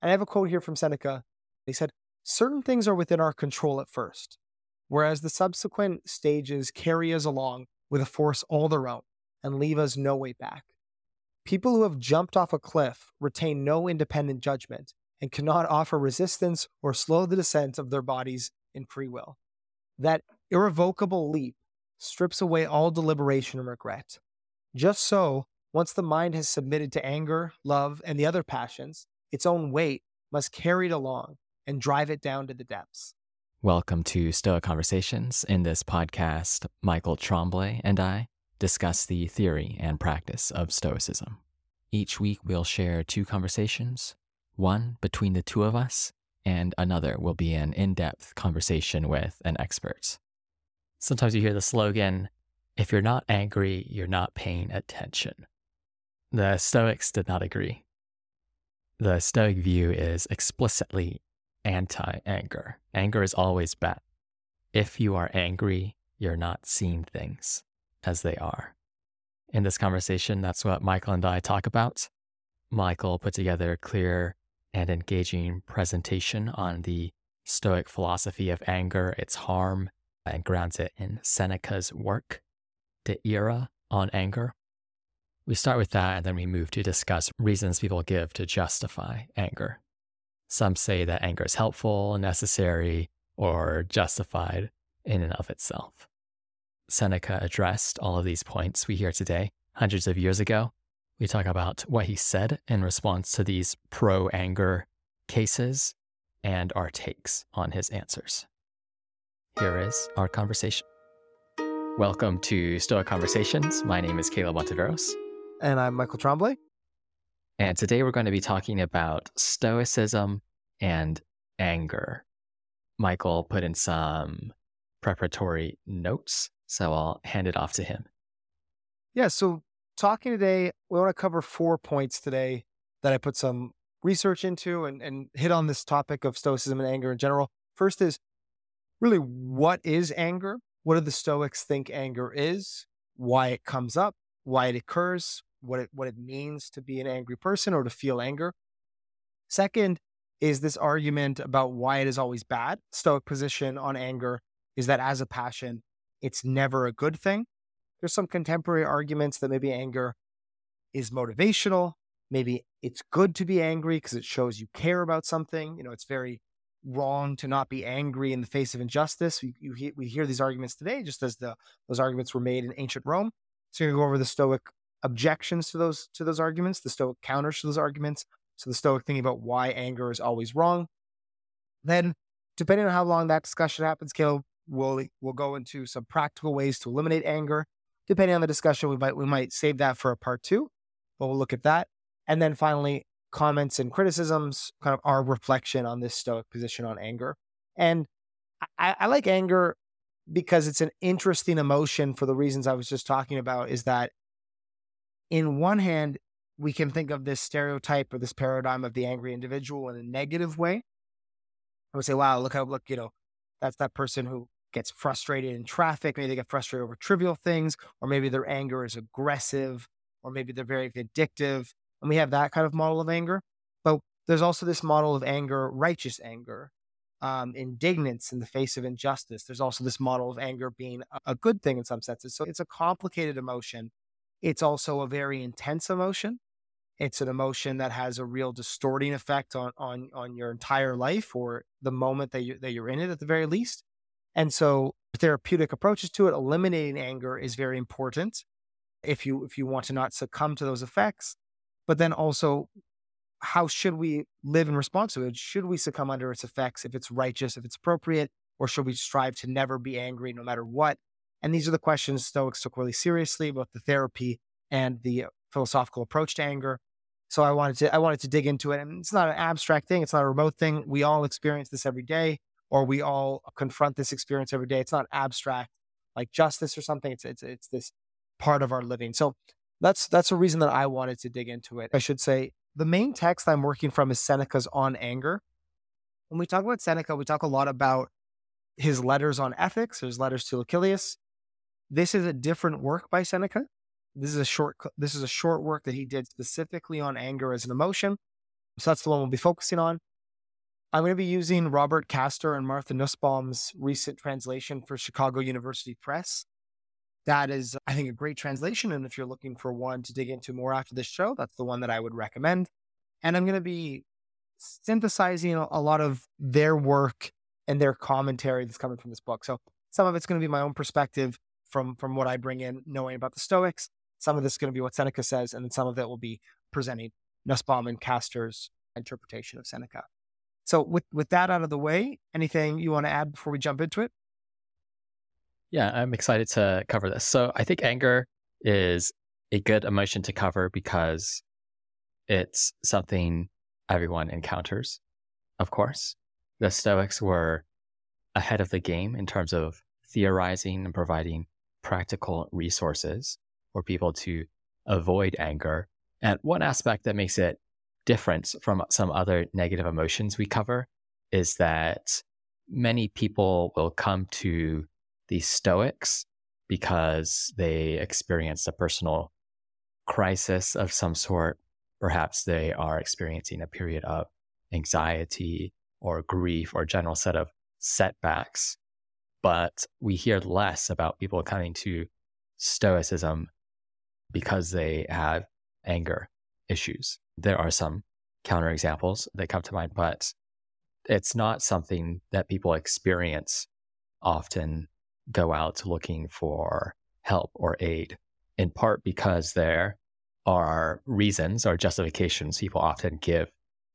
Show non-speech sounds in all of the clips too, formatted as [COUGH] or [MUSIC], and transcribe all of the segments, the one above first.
And I have a quote here from Seneca. He said, Certain things are within our control at first, whereas the subsequent stages carry us along with a force all their own and leave us no way back. People who have jumped off a cliff retain no independent judgment and cannot offer resistance or slow the descent of their bodies in free will. That irrevocable leap strips away all deliberation and regret. Just so, once the mind has submitted to anger, love, and the other passions, its own weight must carry it along and drive it down to the depths. Welcome to Stoa Conversations. In this podcast, Michael Tremblay and I discuss the theory and practice of Stoicism. Each week, we'll share two conversations, one between the two of us, and another will be an in depth conversation with an expert. Sometimes you hear the slogan, if you're not angry, you're not paying attention. The Stoics did not agree. The Stoic view is explicitly anti anger. Anger is always bad. If you are angry, you're not seeing things as they are. In this conversation, that's what Michael and I talk about. Michael put together a clear and engaging presentation on the Stoic philosophy of anger, its harm, and grounds it in Seneca's work, De Ira on Anger. We start with that and then we move to discuss reasons people give to justify anger. Some say that anger is helpful, necessary, or justified in and of itself. Seneca addressed all of these points we hear today hundreds of years ago. We talk about what he said in response to these pro anger cases and our takes on his answers. Here is our conversation. Welcome to Stoa Conversations. My name is Caleb Ontiveros. And I'm Michael Tremblay. And today we're going to be talking about Stoicism and anger. Michael put in some preparatory notes, so I'll hand it off to him. Yeah, so talking today, we want to cover four points today that I put some research into and, and hit on this topic of Stoicism and anger in general. First is really what is anger? What do the Stoics think anger is? Why it comes up? Why it occurs? What it what it means to be an angry person or to feel anger. Second is this argument about why it is always bad. Stoic position on anger is that as a passion, it's never a good thing. There's some contemporary arguments that maybe anger is motivational. Maybe it's good to be angry because it shows you care about something. You know, it's very wrong to not be angry in the face of injustice. We, you, we hear these arguments today, just as the those arguments were made in ancient Rome. So you're going to go over the Stoic objections to those to those arguments, the Stoic counters to those arguments. So the Stoic thinking about why anger is always wrong. Then, depending on how long that discussion happens, Caleb will will go into some practical ways to eliminate anger. Depending on the discussion, we might we might save that for a part two, but we'll look at that. And then finally, comments and criticisms, kind of our reflection on this Stoic position on anger. And I, I like anger because it's an interesting emotion for the reasons I was just talking about. Is that in one hand, we can think of this stereotype or this paradigm of the angry individual in a negative way. I would say, wow, look how, look, you know, that's that person who gets frustrated in traffic. Maybe they get frustrated over trivial things, or maybe their anger is aggressive, or maybe they're very vindictive. And we have that kind of model of anger. But there's also this model of anger, righteous anger, um, indignance in the face of injustice. There's also this model of anger being a, good thing in some senses. So it's a complicated emotion it's also a very intense emotion. It's an emotion that has a real distorting effect on on on your entire life or the moment that you that you're in it at the very least. And so therapeutic approaches to it, eliminating anger is very important if you if you want to not succumb to those effects. But then also how should we live in response to it? Should we succumb under its effects if it's righteous, if it's appropriate, or should we strive to never be angry no matter what? And these are the questions Stoics took really seriously about the therapy and the philosophical approach to anger. So I wanted to I wanted to dig into it. And it's not an abstract thing, it's not a remote thing. We all experience this every day, or we all confront this experience every day. It's not abstract like justice or something. It's it's it's this part of our living. So that's that's a reason that I wanted to dig into it. I should say the main text I'm working from is Seneca's On Anger. When we talk about Seneca, we talk a lot about his letters on ethics, his letters to Lucilius, this is a different work by Seneca. This is a short this is a short work that he did specifically on anger as an emotion. So that's the one we'll be focusing on. I'm going to be using Robert Kaster and Martha Nussbaum's recent translation for Chicago University Press. That is, I think, a great translation. And if you're looking for one to dig into more after this show, that's the one that I would recommend. And I'm going to be synthesizing a lot of their work and their commentary that's coming from this book. So some of it's going to be my own perspective from from what I bring in, knowing about the Stoics. Some of this is going to be what Seneca says, and then some of it will be presenting Nussbaum and Kaster's interpretation of Seneca. So with with that out of the way, anything you want to add before we jump into it? Yeah, I'm excited to cover this. So I think anger is a good emotion to cover because it's something everyone encounters, of course. The Stoics were ahead of the game in terms of theorizing and providing practical resources for people to avoid anger. And one aspect that makes it different from some other negative emotions we cover is that many people will come to the Stoics because they experience a personal crisis of some sort. Perhaps they are experiencing a period of anxiety or grief or general set of setbacks. But we hear less about people coming to Stoicism because they have anger issues. There are some counterexamples that come to mind, but it's not something that people experience often go out looking for help or aid, in part because there are reasons or justifications people often give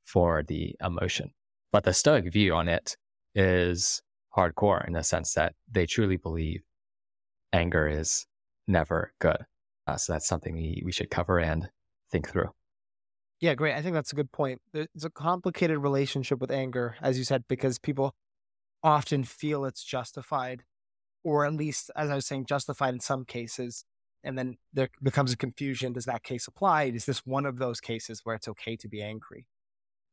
for the emotion. But the Stoic view on it is hardcore in the sense that they truly believe anger is never good. Uh, so that's something we, we should cover and think through. Yeah, great. I think that's a good point. It's a complicated relationship with anger, as you said, because people often feel it's justified, or at least, as I was saying, justified in some cases. And then there becomes a confusion. Does that case apply? Is this one of those cases where it's okay to be angry?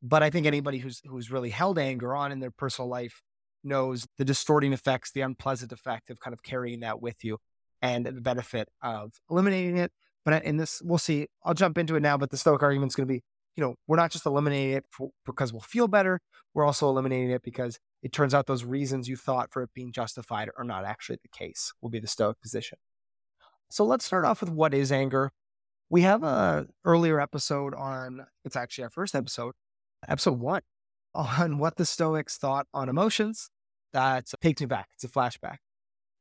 But I think anybody who's who's really held anger on in their personal life knows the distorting effects, the unpleasant effect of kind of carrying that with you and the benefit of eliminating it. But in this, we'll see. I'll jump into it now, but the Stoic argument is going to be, you know, we're not just eliminating it for, because we'll feel better. We're also eliminating it because it turns out those reasons you thought for it being justified are not actually the case, will be the Stoic position. So let's start off with what is anger. We have a earlier episode on, it's actually our first episode, episode one, [LAUGHS] on what the Stoics thought on emotions. That takes me back. It's a flashback.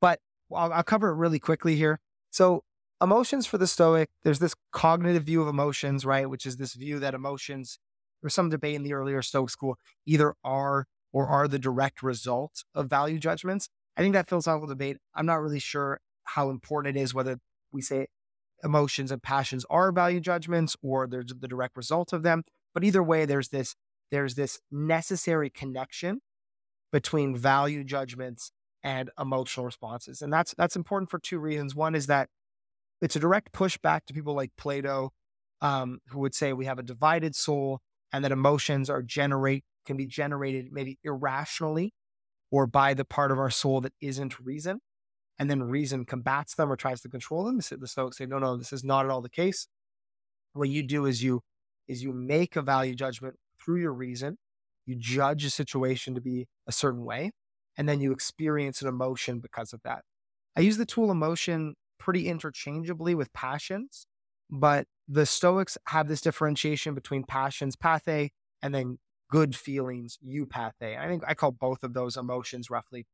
But I'll, I'll cover it really quickly here. So, emotions for the Stoic, there's this cognitive view of emotions, right? Which is this view that emotions, there's some debate in the earlier Stoic school, either are or are the direct result of value judgments. I think that philosophical debate, I'm not really sure how important it is whether we say emotions and passions are value judgments or they're the direct result of them. But either way, there's this there's this necessary connection between value judgments and emotional responses. And that's that's important for two reasons. One is that it's a direct pushback to people like Plato, um, who would say we have a divided soul and that emotions are generate can be generated maybe irrationally or by the part of our soul that isn't reason. And then reason combats them or tries to control them. The Stoics say, no, no, this is not at all the case. What you do is you is you make a value judgment through your reason. You judge a situation to be a certain way, and then you experience an emotion because of that. I use the tool emotion pretty interchangeably with passions, but the Stoics have this differentiation between passions, pathe, and then good feelings, eupathe. I think I call both of those emotions roughly.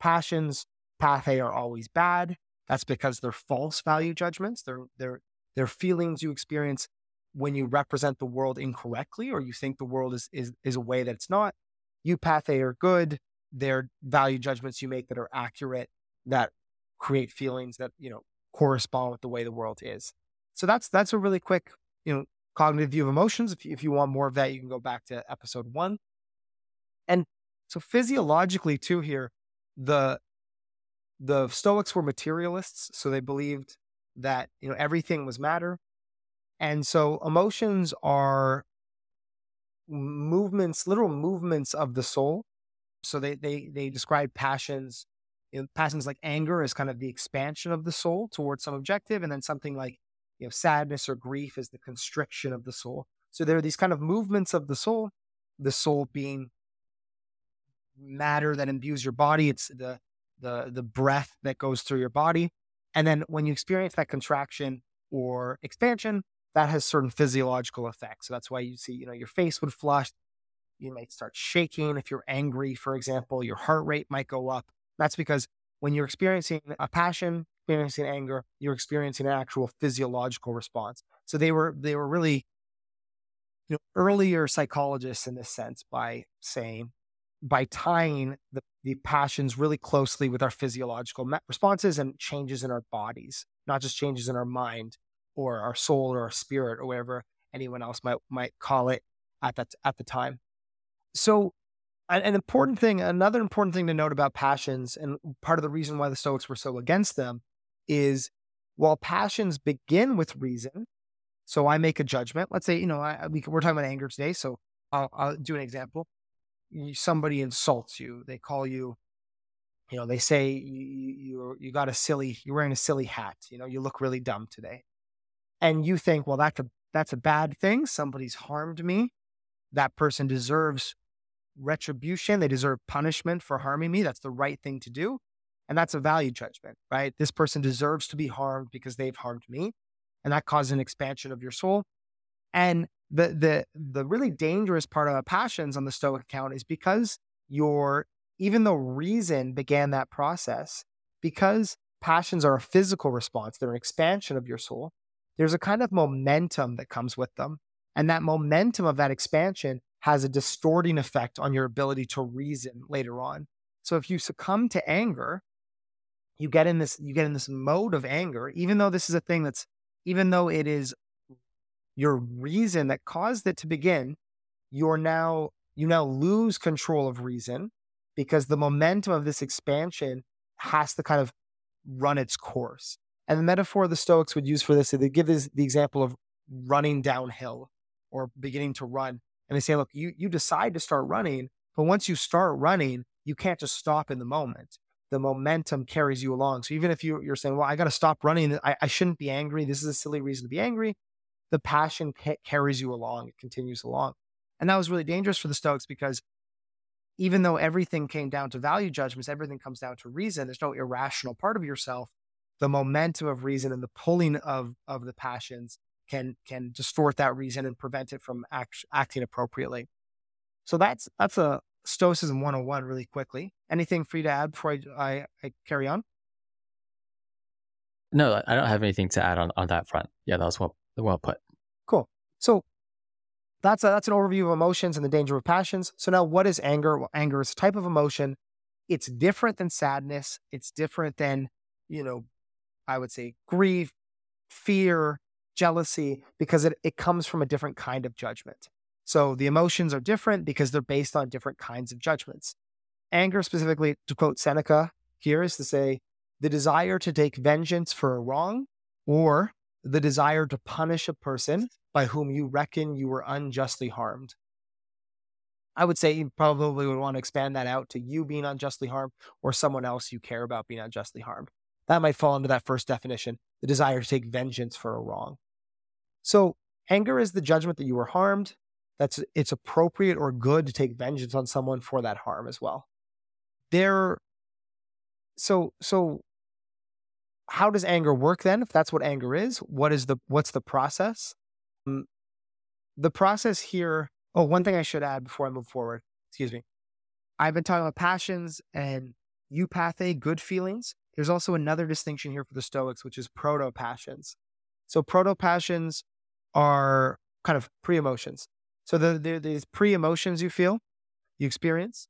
Passions, pathe are always bad. That's because they're false value judgments. They're they're they're feelings you experience when you represent the world incorrectly or you think the world is is, is a way that it's not, you eupathe are good. They're value judgments you make that are accurate, that create feelings that, you know, correspond with the way the world is. So that's that's a really quick, you know, cognitive view of emotions. If you, if you want more of that, you can go back to episode one. And so physiologically too here, the the Stoics were materialists, so they believed that you know everything was matter. And so emotions are movements, literal movements of the soul. So they they they describe passions, you know, passions like anger as kind of the expansion of the soul towards some objective, and then something like you know sadness or grief is the constriction of the soul. So there are these kind of movements of the soul, the soul being matter that imbues your body. It's the the the breath that goes through your body. And then when you experience that contraction or expansion, that has certain physiological effects. So that's why you see, you know, your face would flush, you might start shaking. If you're angry, for example, your heart rate might go up. That's because when you're experiencing a passion, experiencing anger, you're experiencing an actual physiological response. So they were they were really you know earlier psychologists in this sense by saying by tying the, the passions really closely with our physiological responses and changes in our bodies, not just changes in our mind or our soul or our spirit or whatever anyone else might might call it at that at the time. So an important thing, another important thing to note about passions, and part of the reason why the Stoics were so against them, is while passions begin with reason. So I make a judgment. Let's say, you know, I, we, are talking about anger today. So I'll, I'll do an example. Somebody insults you. They call you, you know, they say you, you, you got a silly, you're wearing a silly hat. You know, you look really dumb today. And you think, well, that's a, that's a bad thing. Somebody's harmed me. That person deserves retribution. They deserve punishment for harming me. That's the right thing to do. And that's a value judgment, right? This person deserves to be harmed because they've harmed me. And that causes an expansion of your soul. And the the the really dangerous part of passions on the Stoic account is because your even though reason began that process, because passions are a physical response, they're an expansion of your soul, there's a kind of momentum that comes with them. And that momentum of that expansion has a distorting effect on your ability to reason later on. So if you succumb to anger, you get in this you get in this mode of anger even though this is a thing that's even though it is your reason that caused it to begin you're now you now lose control of reason because the momentum of this expansion has to kind of run its course and the metaphor the stoics would use for this they give this the example of running downhill or beginning to run and they say look you you decide to start running but once you start running you can't just stop in the moment the momentum carries you along. So even if you, you're saying, well, I got to stop running, I, I, shouldn't be angry. This is a silly reason to be angry. The passion ca- carries you along, it continues along. And that was really dangerous for the Stoics because even though everything came down to value judgments, everything comes down to reason, there's no irrational part of yourself. The momentum of reason and the pulling of, of the passions can, can distort that reason and prevent it from act, acting appropriately. So that's, that's a, Stoicism 101 really quickly. Anything for you to add before I, I, I carry on? No, I don't have anything to add on, on that front. Yeah, that was well, well put. Cool. So that's a, that's an overview of emotions and the danger of passions. So now what is anger? Well, anger is a type of emotion. It's different than sadness. It's different than, you know, I would say grief, fear, jealousy, because it, it comes from a different kind of judgment. So the emotions are different because they're based on different kinds of judgments. Anger, specifically, to quote Seneca here, is to say the desire to take vengeance for a wrong or the desire to punish a person by whom you reckon you were unjustly harmed. I would say you probably would want to expand that out to you being unjustly harmed or someone else you care about being unjustly harmed. That might fall into that first definition the desire to take vengeance for a wrong. So, anger is the judgment that you were harmed, that's it's appropriate or good to take vengeance on someone for that harm as well. There so so how does anger work then if that's what anger is? What is the what's the process? Um, the process here oh one thing i should add before i move forward excuse me. I've been talking about passions and eupathe good feelings there's also another distinction here for the stoics which is proto passions so proto passions are kind of pre emotions so the, the, these pre-emotions you feel, you experience,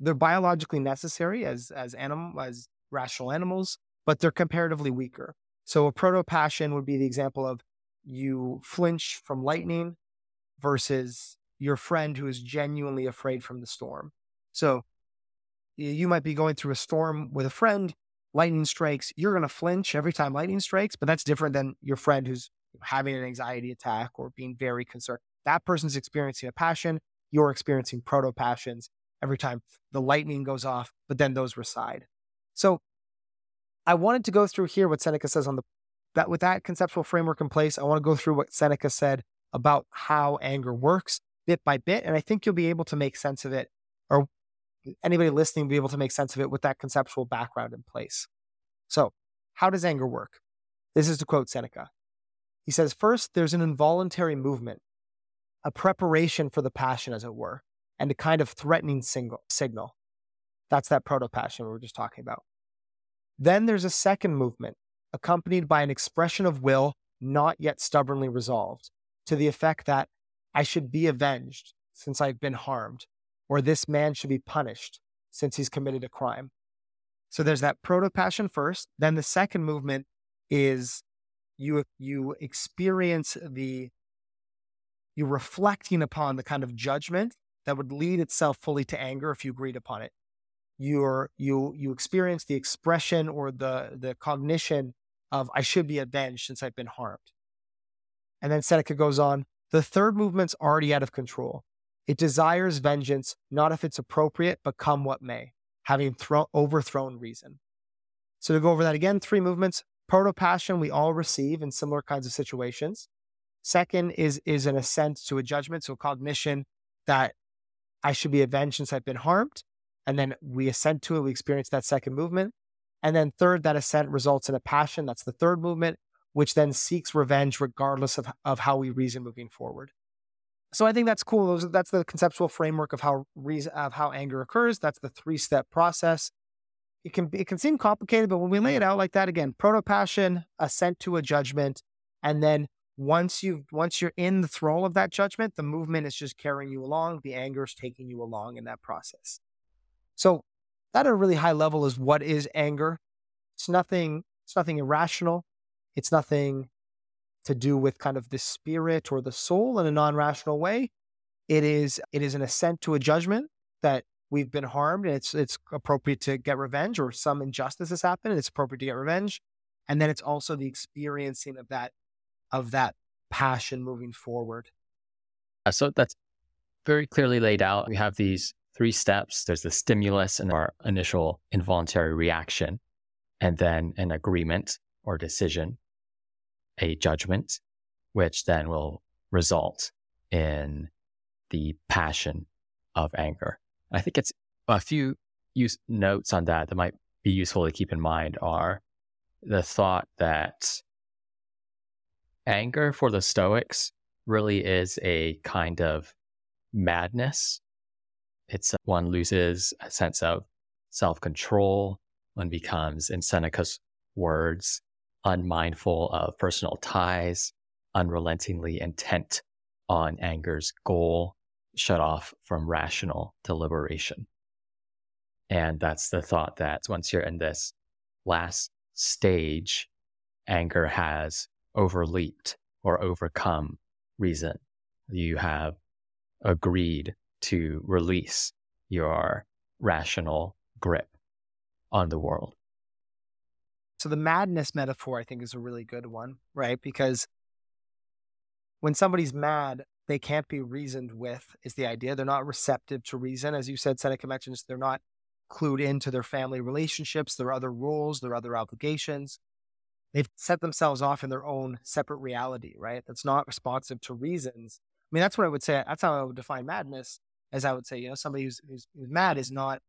they're biologically necessary as as animal as rational animals, but they're comparatively weaker. So a proto-passion would be the example of you flinch from lightning versus your friend who is genuinely afraid from the storm. So you might be going through a storm with a friend, lightning strikes, you're going to flinch every time lightning strikes, but that's different than your friend who's having an anxiety attack or being very concerned. That person's experiencing a passion. You're experiencing proto passions every time the lightning goes off, but then those reside. So I wanted to go through here what Seneca says on the that with that conceptual framework in place, I want to go through what Seneca said about how anger works bit by bit. And I think you'll be able to make sense of it, or anybody listening be able to make sense of it with that conceptual background in place. So, how does anger work? This is to quote Seneca. He says, First, there's an involuntary movement, a preparation for the passion, as it were, and a kind of threatening single, signal. That's that proto passion we were just talking about. Then there's a second movement, accompanied by an expression of will not yet stubbornly resolved, to the effect that I should be avenged since I've been harmed, or this man should be punished since he's committed a crime. So there's that proto passion first. Then the second movement is you you experience the you reflecting upon the kind of judgment that would lead itself fully to anger if you agreed upon it. You're you you experience the expression or the the cognition of I should be avenged since I've been harmed. And then Seneca goes on, the third movement's already out of control. It desires vengeance, not if it's appropriate, but come what may, having thro- overthrown reason. So to go over that again, three movements. Proto passion we all receive in similar kinds of situations. Second is is an assent to a judgment, so cognition that I should be avenged since I've been harmed. And then we assent to it, we experience that second movement. And then third, that assent results in a passion. That's the third movement, which then seeks revenge regardless of, of how we reason moving forward. So I think that's cool. Those, that's the conceptual framework of how of how anger occurs. That's the three step process. It can it can seem complicated, but when we lay it out like that again, proto passion, assent to a judgment, and then once you once you're in the thrall of that judgment, the movement is just carrying you along. The anger is taking you along in that process. So that at a really high level is what is anger. It's nothing. It's nothing irrational. It's nothing to do with kind of the spirit or the soul in a non-rational way. It is it is an assent to a judgment that we've been harmed and it's it's appropriate to get revenge or some injustice has happened and it's appropriate to get revenge. And then it's also the experiencing of that of that passion moving forward. Uh, so that's very clearly laid out. We have these three steps there's the stimulus and our initial involuntary reaction, and then an agreement or decision, a judgment, which then will result in the passion of anger. I think it's a few use notes on that that might be useful to keep in mind are the thought that anger for the Stoics really is a kind of madness. It's one loses a sense of self control, one becomes, in Seneca's words, unmindful of personal ties, unrelentingly intent on anger's goal, shut off from rational deliberation. And that's the thought that once you're in this last stage, anger has overleaped or overcome reason. You have agreed to release your rational grip on the world. So the madness metaphor, I think, is a really good one, right? Because when somebody's mad, they can't be reasoned with, is the idea. They're not receptive to reason. As you said, Seneca mentions they're not clued into their family relationships, their other rules, their other obligations they've set themselves off in their own separate reality, right? That's not responsive to reasons. I mean, that's what I would say. That's how I would define madness. As I would say, you know, somebody who's, who's, who's mad is not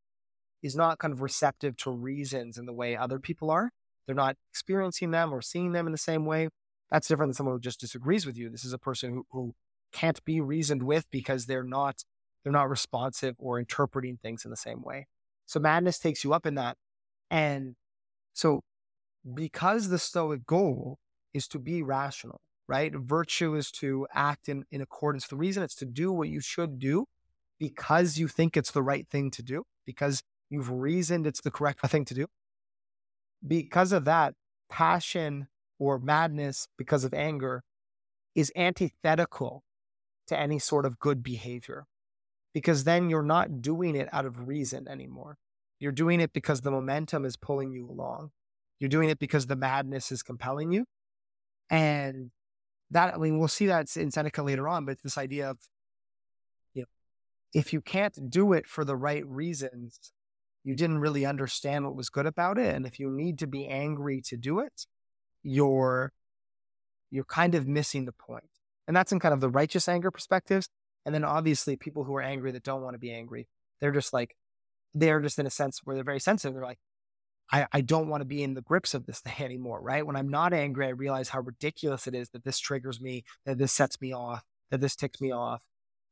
is not kind of receptive to reasons in the way other people are. They're not experiencing them or seeing them in the same way. That's different than someone who just disagrees with you. This is a person who, who can't be reasoned with because they're not they're not responsive or interpreting things in the same way. So madness takes you up in that. And so because the Stoic goal is to be rational, right? Virtue is to act in, in accordance with reason. It's to do what you should do because you think it's the right thing to do, because you've reasoned it's the correct thing to do. Because of that, passion or madness because of anger is antithetical to any sort of good behavior because then you're not doing it out of reason anymore. You're doing it because the momentum is pulling you along. You're doing it because the madness is compelling you. And that, I mean, we'll see that in Seneca later on, but this idea of, if you can't do it for the right reasons, you didn't really understand what was good about it. And if you need to be angry to do it, you're, you're kind of missing the point. And that's in kind of the righteous anger perspectives. And then obviously people who are angry that don't want to be angry, they're just like, they're just in a sense where they're very sensitive. They're like, I, I don't want to be in the grips of this [LAUGHS] thing anymore, right? When I'm not angry, I realize how ridiculous it is that this triggers me, that this sets me off, that this ticks me off.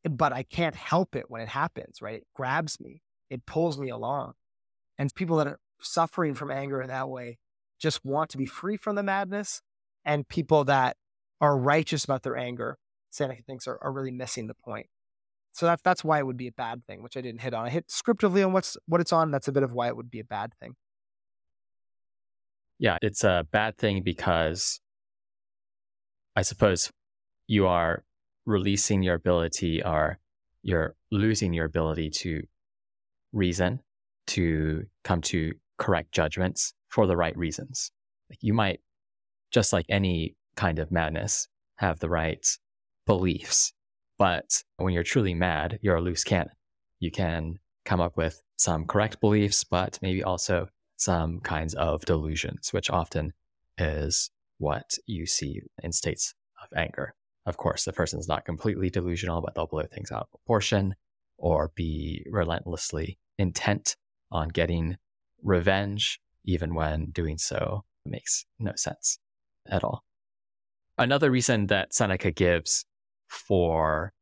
But I can't help it when it happens, right? It grabs me, it pulls me along. And people that are suffering from anger in that way just want to be free from the madness. And people that are righteous about their anger, Seneca thinks are, are really missing the point. So that's that's why it would be a bad thing, which I didn't hit on. I hit scriptively on what's what it's on. That's a bit of why it would be a bad thing. Yeah, it's a bad thing because I suppose you are releasing your ability or you're losing your ability to reason, to come to correct judgments for the right reasons. Like you might, just like any kind of madness, have the right beliefs but when you're truly mad, you're a loose cannon. You can come up with some correct beliefs, but maybe also some kinds of delusions, which often is what you see in states of anger. Of course, the person's not completely delusional, but they'll blow things out of proportion or be relentlessly intent on getting revenge, even when doing so makes no sense at all. Another reason that Seneca gives for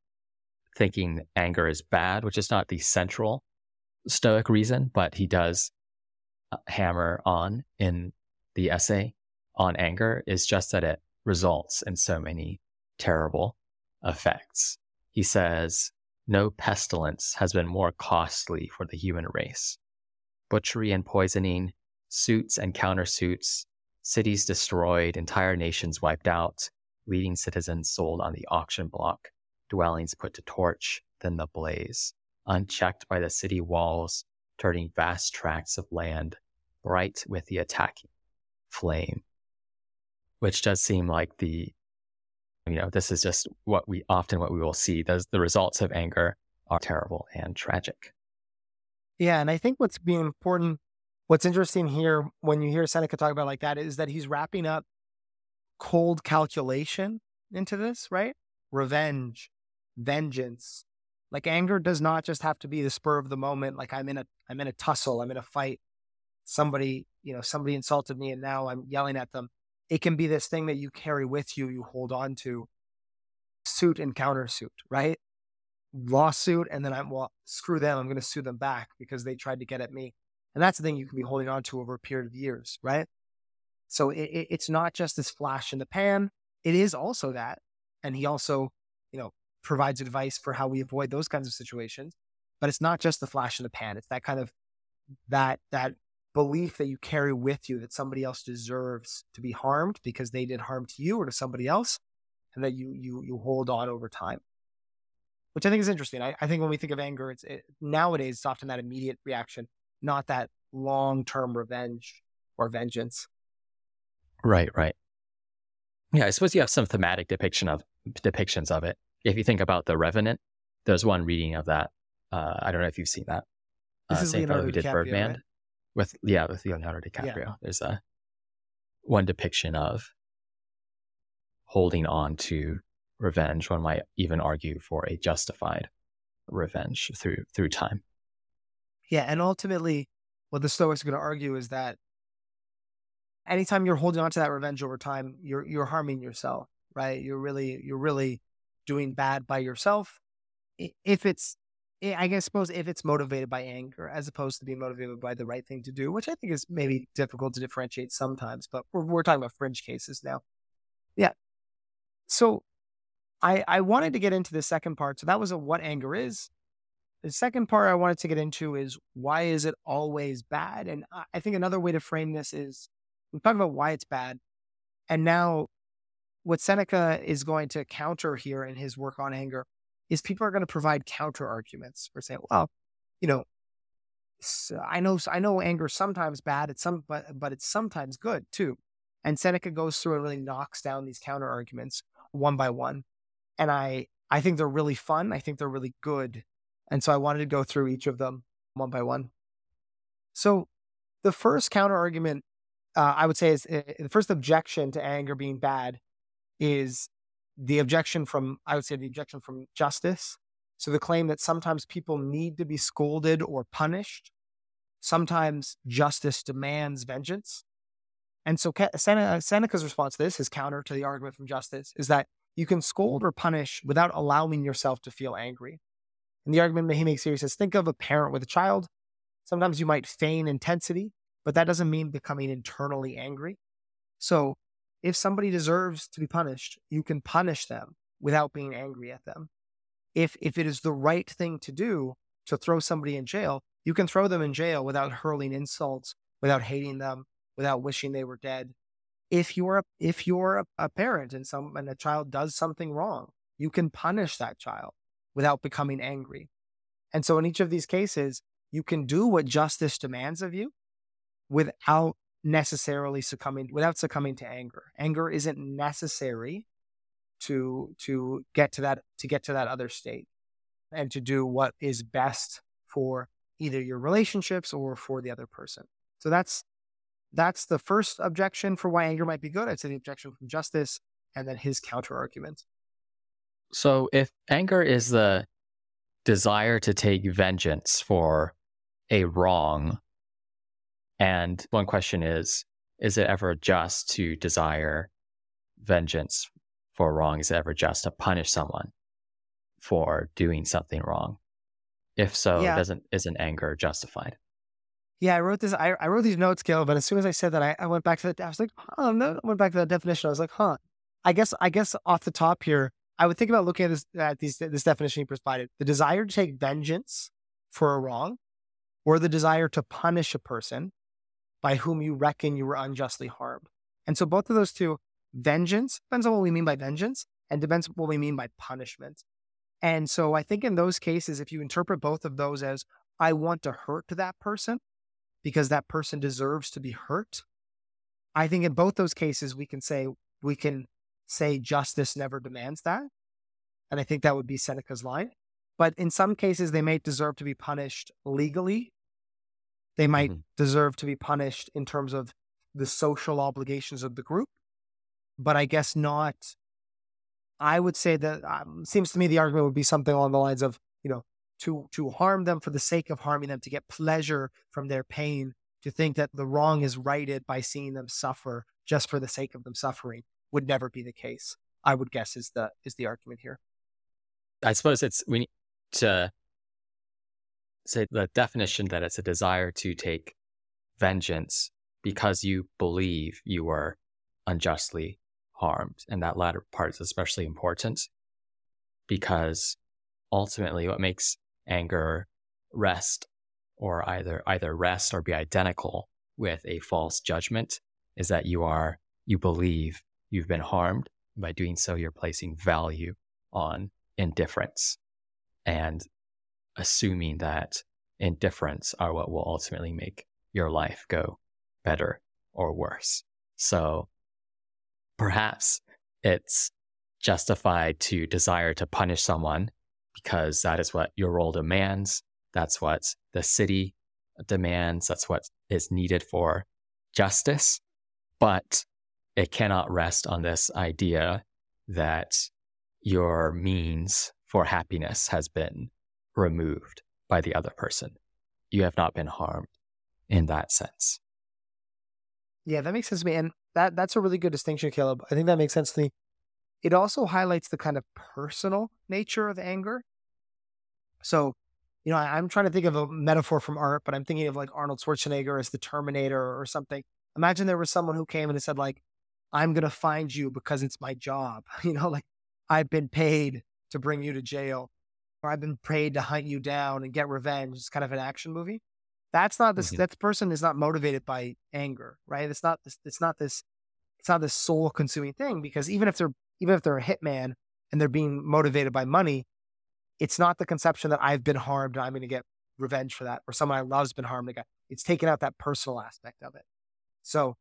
thinking anger is bad, which is not the central Stoic reason, but he does uh, hammer on in the essay on anger, is just that it results in so many terrible effects. He says, No pestilence has been more costly for the human race. Butchery and poisoning, suits and countersuits, cities destroyed, entire nations wiped out, leading citizens sold on the auction block, dwellings put to torch, then the blaze, unchecked by the city walls, turning vast tracts of land bright with the attacking flame. Which does seem like the, you know, this is just what we often what we will see. Those the results of anger are terrible and tragic. Yeah, and I think what's being important, what's interesting here when you hear Seneca talk about like that is that he's wrapping up cold calculation into this, right? Revenge, vengeance. Like anger does not just have to be the spur of the moment. Like I'm in a I'm in a tussle, I'm in a fight. Somebody, you know, somebody insulted me and now I'm yelling at them. It can be this thing that you carry with you, you hold on to. Suit and countersuit, right? Lawsuit, and then I'm well, screw them. I'm gonna sue them back because they tried to get at me. And that's the thing you can be holding on to over a period of years, right? So it, it, it's not just this flash in the pan. It is also that. And he also, you know, provides advice for how we avoid those kinds of situations. But it's not just the flash in the pan. It's that kind of that that belief that you carry with you that somebody else deserves to be harmed because they did harm to you or to somebody else, and that you you you hold on over time. Which I think is interesting. I, I think when we think of anger, it's it, nowadays it's often that immediate reaction, not that long term revenge or vengeance. Right, right. Yeah, I suppose you have some thematic depiction of depictions of it. If you think about the Revenant, there's one reading of that. Uh, I don't know if you've seen that. This uh, is same Leonardo fellow who did DiCaprio, Birdman right? with yeah with Leonardo DiCaprio. Yeah. There's a one depiction of holding on to revenge. One might even argue for a justified revenge through through time. Yeah, and ultimately, what the Stoics are going to argue is that anytime you're holding on to that revenge over time, you're you're harming yourself, right? You're really you're really doing bad by yourself. If it's I guess suppose if it's motivated by anger as opposed to being motivated by the right thing to do, which I think is maybe difficult to differentiate sometimes, but we're we're talking about fringe cases now. Yeah. So I I wanted to get into the second part. So that was a what anger is. The second part I wanted to get into is why is it always bad? And I think another way to frame this is we talk about why it's bad. And now what Seneca is going to counter here in his work on anger is people are going to provide counter arguments for saying, well, you know, I know I know anger is sometimes bad, it's some but but it's sometimes good too. And Seneca goes through and really knocks down these counter arguments one by one. And I I think they're really fun. I think they're really good. And so I wanted to go through each of them one by one. So the first counter argument uh, I would say is uh, the first objection to anger being bad is the objection from, I would say, the objection from justice. So the claim that sometimes people need to be scolded or punished. Sometimes justice demands vengeance. And so Seneca's response to this, his counter to the argument from justice, is that you can scold or punish without allowing yourself to feel angry. And the argument that he makes here, he says, think of a parent with a child. Sometimes you might feign intensity, but that doesn't mean becoming internally angry. So if somebody deserves to be punished, you can punish them without being angry at them. If if it is the right thing to do to throw somebody in jail, you can throw them in jail without hurling insults, without hating them, without wishing they were dead. If you're a, if you're a, a parent and some and a child does something wrong, you can punish that child without becoming angry. And so in each of these cases, you can do what justice demands of you without necessarily succumbing without succumbing to anger. Anger isn't necessary to to get to that to get to that other state and to do what is best for either your relationships or for the other person. So that's that's the first objection for why anger might be good. I'd say the objection from justice and then his counter argument. So if anger is the desire to take vengeance for a wrong, and one question is, is it ever just to desire vengeance for wrong? Is it ever just to punish someone for doing something wrong? If so, yeah. doesn't isn't anger justified? Yeah, I wrote this. I, I wrote these notes, Caleb, but as soon as I said that, I, I went back to the. I was like, oh no, I went back to that definition. I was like, huh. I guess I guess off the top here, I would think about looking at this at these this definition you provided: the desire to take vengeance for a wrong, or the desire to punish a person by whom you reckon you were unjustly harmed. And so both of those two, vengeance depends on what we mean by vengeance, and depends what we mean by punishment. And so I think in those cases, if you interpret both of those as I want to hurt that person because that person deserves to be hurt, I think in both those cases we can say we can say justice never demands that. And I think that would be Seneca's line. But in some cases, they may deserve to be punished legally. They might mm-hmm. deserve to be punished in terms of the social obligations of the group. But I guess not. I would say that um, seems to me the argument would be something along the lines of, you know, to to harm them for the sake of harming them, to get pleasure from their pain, to think that the wrong is righted by seeing them suffer just for the sake of them suffering would never be the case. I would guess is the is the argument here. I suppose it's we need to say the definition that it's a desire to take vengeance because you believe you were unjustly harmed. And that latter part is especially important because ultimately what makes anger rest or either either rest or be identical with a false judgment is that you are you believe you've been harmed. By doing so, you're placing value on indifference and assuming that indifference are what will ultimately make your life go better or worse. So perhaps it's justified to desire to punish someone because that is what your role demands. That's what the city demands. That's what is needed for justice. But it cannot rest on this idea that your means for happiness has been removed by the other person. You have not been harmed in that sense. Yeah, that makes sense to me. And that that's a really good distinction, Caleb. I think that makes sense to me. It also highlights the kind of personal nature of anger. So, you know, I, am trying to think of a metaphor from art, but I'm thinking of like Arnold Schwarzenegger as the Terminator or something. Imagine there was someone who came and said, like, I'm going to find you because it's my job. [LAUGHS] You know, like I've been paid to bring you to jail or I've been paid to hunt you down and get revenge. It's kind of an action movie. That's not this, mm-hmm. that person is not motivated by anger, right? It's not this, it's not this, it's not this soul consuming thing because even if they're, even if they're a hitman and they're being motivated by money, it's not the conception that I've been harmed and I'm going to get revenge for that or someone I love has been harmed. It's taken out that personal aspect of it. So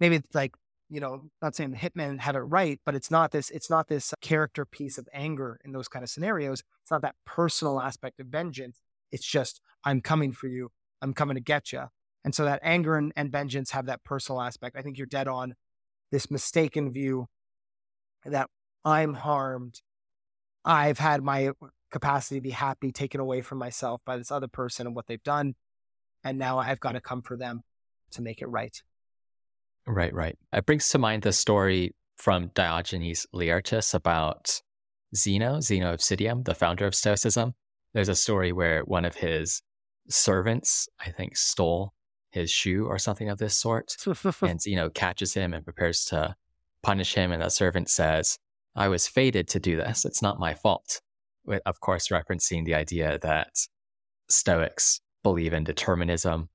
maybe it's like you know, not saying the hitmen had it right, but it's not this, it's not this character piece of anger in those kind of scenarios. It's not that personal aspect of vengeance. It's just, I'm coming for you. I'm coming to get you. And so that anger and, and vengeance have that personal aspect. I think you're dead on this mistaken view that I'm harmed. I've had my capacity to be happy taken away from myself by this other person and what they've done. And now I've got to come for them to make it right. Right, right. It brings to mind the story from Diogenes Laertius about Zeno, Zeno of Citium, the founder of Stoicism. There's a story where one of his servants, I think, stole his shoe or something of this sort. [LAUGHS] and Zeno catches him and prepares to punish him. And the servant says, I was fated to do this. It's not my fault. With, of course, referencing the idea that Stoics believe in determinism,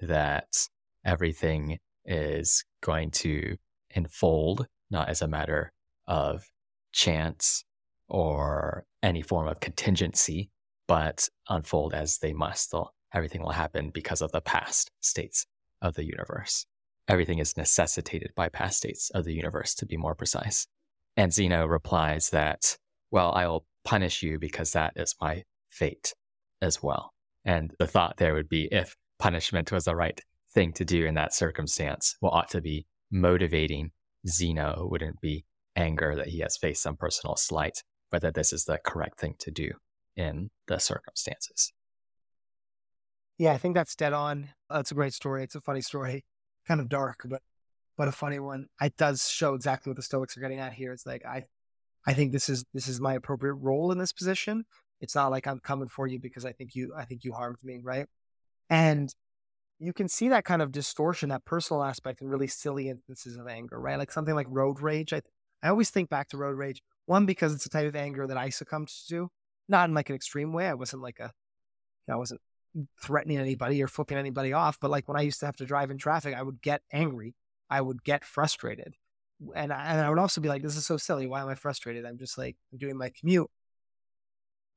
that everything is going to unfold, not as a matter of chance or any form of contingency, but unfold as they must. They'll, everything will happen because of the past states of the universe. Everything is necessitated by past states of the universe, to be more precise. And Zeno replies that, well, I will punish you because that is my fate as well. And the thought there would be if punishment was the right thing to do in that circumstance, what ought to be motivating Zeno wouldn't be anger that he has faced some personal slight, but that this is the correct thing to do in the circumstances. Yeah, I think that's dead on. That's a great story. It's a funny story, kind of dark, but but a funny one. It does show exactly what the Stoics are getting at here. It's like I, I think this is this is my appropriate role in this position. It's not like I'm coming for you because I think you I think you harmed me, right? And you can see that kind of distortion, that personal aspect in really silly instances of anger, right? Like something like road rage. I, I always think back to road rage. One, because it's a type of anger that I succumbed to, not in like an extreme way. I wasn't like a, I wasn't threatening anybody or flipping anybody off. But like when I used to have to drive in traffic, I would get angry. I would get frustrated. And I, and I would also be like, this is so silly. Why am I frustrated? I'm just like, I'm doing my commute.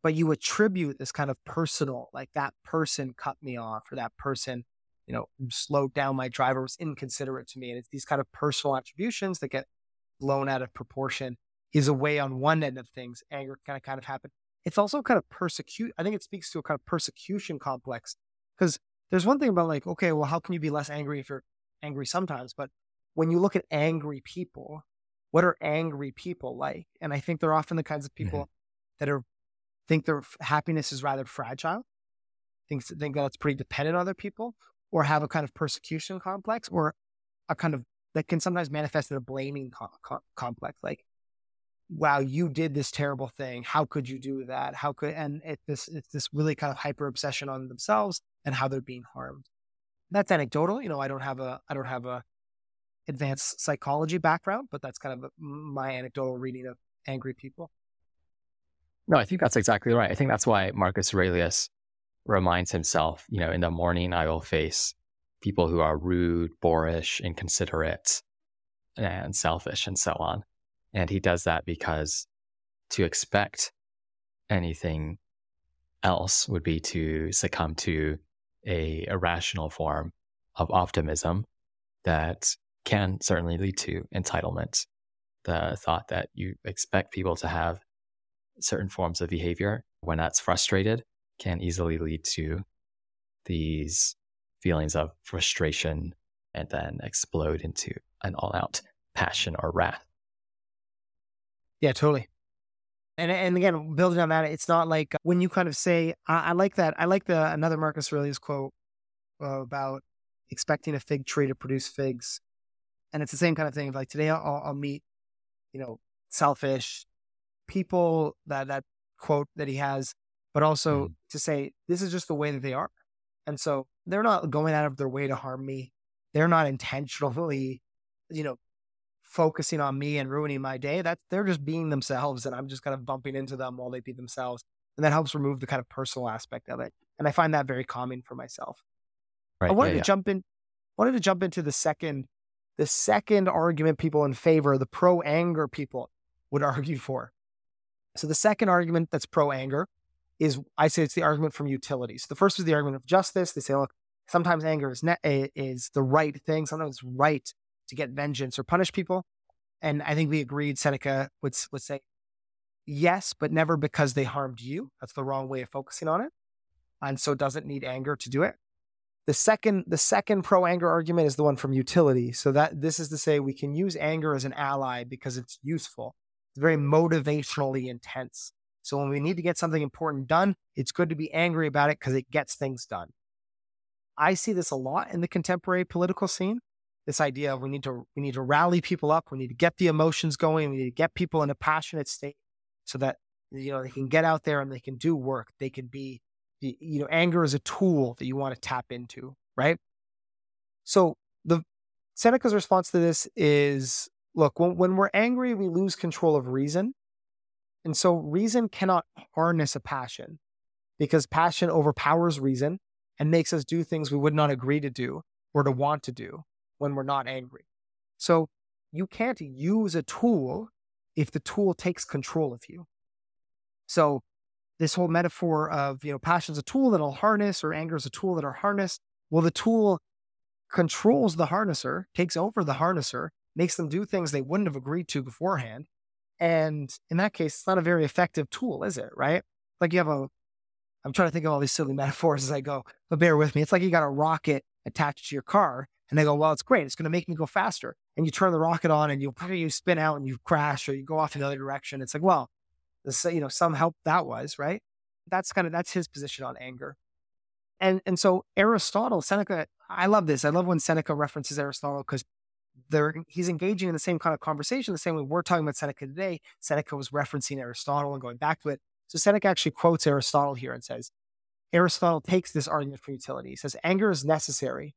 But you attribute this kind of personal, like that person cut me off or that person you know, slowed down my driver, was inconsiderate to me. And it's these kind of personal attributions that get blown out of proportion is a way on one end of things. Anger kind of kind of happen. It's also kind of persecute. I think it speaks to a kind of persecution complex because there's one thing about like, okay, well, how can you be less angry if you're angry sometimes? But when you look at angry people, what are angry people like? And I think they're often the kinds of people mm-hmm. that are think their happiness is rather fragile. Think think that it's pretty dependent on other people, or have a kind of persecution complex or a kind of that can sometimes manifest in a blaming co- co- complex like wow you did this terrible thing. How could you do that? How could and it, this it's this really kind of hyper obsession on themselves and how they're being harmed. That's anecdotal you know i don't have a i don't have a advanced psychology background but that's kind of my anecdotal reading of angry people. No i think that's exactly right. I think that's why marcus aurelius reminds himself, you know, in the morning I will face people who are rude, boorish, inconsiderate, and selfish, and so on. And he does that because to expect anything else would be to succumb to a irrational form of optimism that can certainly lead to entitlement. The thought that you expect people to have certain forms of behavior when that's frustrated can easily lead to these feelings of frustration and then explode into an all out passion or wrath. Yeah, totally. And and again, building on that, it's not like when you kind of say, I, I like that. I like the another Marcus Aurelius quote uh, about expecting a fig tree to produce figs, and it's the same kind of thing. Like today, I'll, I'll meet, you know, selfish people. That that quote that he has but also mm. to say this is just the way that they are. And so they're not going out of their way to harm me. They're not intentionally, you know, focusing on me and ruining my day. That's they're just being themselves and I'm just kind of bumping into them while they be themselves. And that helps remove the kind of personal aspect of it. And I find that very calming for myself. Right, I wanted yeah, to yeah. jump in wanted to jump into the second the second argument people in favor, the pro anger people would [LAUGHS] argue for. So the second argument that's pro anger is I say it's the argument from utility. So the first is the argument of justice. They say, look, sometimes anger is ne- is the right thing. Sometimes it's right to get vengeance or punish people. And I think we agreed. Seneca would would say, yes, but never because they harmed you. That's the wrong way of focusing on it, and so doesn't need anger to do it. The second the second pro anger argument is the one from utility. So that this is to say we can use anger as an ally because it's useful. It's very motivationally intense. So when we need to get something important done, it's good to be angry about it because it gets things done. I see this a lot in the contemporary political scene. This idea of we need to we need to rally people up, we need to get the emotions going, we need to get people in a passionate state so that you know they can get out there and they can do work. They can be you know anger is a tool that you want to tap into, right? So the Seneca's response to this is look, when, when we're angry, we lose control of reason. And so reason cannot harness a passion because passion overpowers reason and makes us do things we would not agree to do or to want to do when we're not angry. So you can't use a tool if the tool takes control of you. So this whole metaphor of, you know, passion's a tool that'll harness or anger is a tool that are harnessed. Well, the tool controls the harnesser, takes over the harnesser, makes them do things they wouldn't have agreed to beforehand. And in that case, it's not a very effective tool, is it? Right? Like you have a, I'm trying to think of all these silly [LAUGHS] metaphors as I go, but bear with me. It's like you got a rocket attached to your car and they go, well, it's great. It's going to make me go faster. And you turn the rocket on and you you spin out and you crash or you go off in the other direction. It's like, well, this, you know, some help that was, right? That's kind of, that's his position on anger. And, and so Aristotle, Seneca, I love this. I love when Seneca references Aristotle because they're he's engaging in the same kind of conversation, the same way we're talking about Seneca today. Seneca was referencing Aristotle and going back to it. So Seneca actually quotes Aristotle here and says, Aristotle takes this argument for utility. He says, anger is necessary,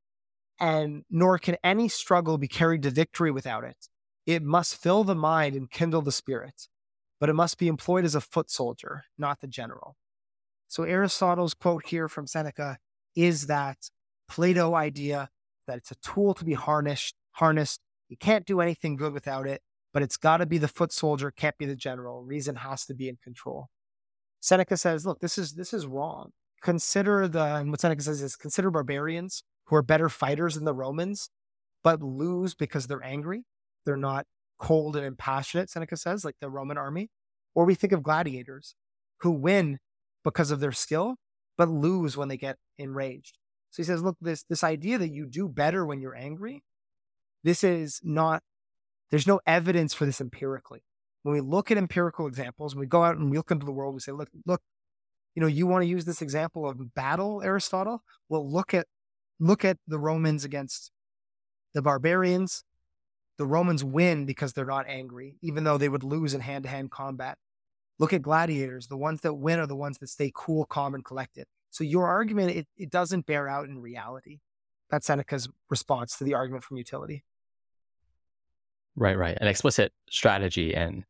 and nor can any struggle be carried to victory without it. It must fill the mind and kindle the spirit, but it must be employed as a foot soldier, not the general. So Aristotle's quote here from Seneca is that Plato idea that it's a tool to be harnessed, harnessed. You can't do anything good without it, but it's got to be the foot soldier, can't be the general. Reason has to be in control. Seneca says, look, this is this is wrong. Consider the and what Seneca says is consider barbarians who are better fighters than the Romans, but lose because they're angry. They're not cold and impassionate, Seneca says, like the Roman army. Or we think of gladiators who win because of their skill, but lose when they get enraged. So he says, look, this this idea that you do better when you're angry, this is not there's no evidence for this empirically. When we look at empirical examples, when we go out and we look into the world, we say, look, look, you know, you want to use this example of battle, Aristotle? Well, look at look at the Romans against the barbarians. The Romans win because they're not angry, even though they would lose in hand to hand combat. Look at gladiators. The ones that win are the ones that stay cool, calm, and collected. So your argument, it, it doesn't bear out in reality. That's Seneca's response to the argument from utility. Right, right. An explicit strategy in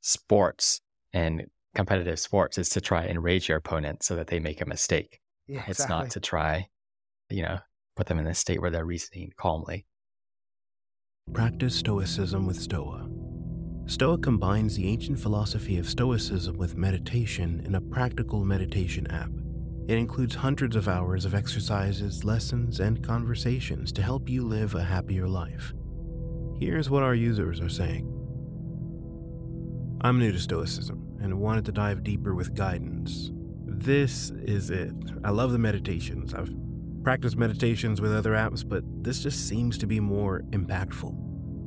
sports and competitive sports is to try and enrage your opponent so that they make a mistake. Yeah, it's not to try, you know, put them in a state where they're reasoning calmly. Practice Stoicism with Stoa. Stoa combines the ancient philosophy of Stoicism with meditation in a practical meditation app. It includes hundreds of hours of exercises, lessons, and conversations to help you live a happier life. Here's what our users are saying I'm new to Stoicism and wanted to dive deeper with guidance. This is it. I love the meditations. I've practiced meditations with other apps, but this just seems to be more impactful.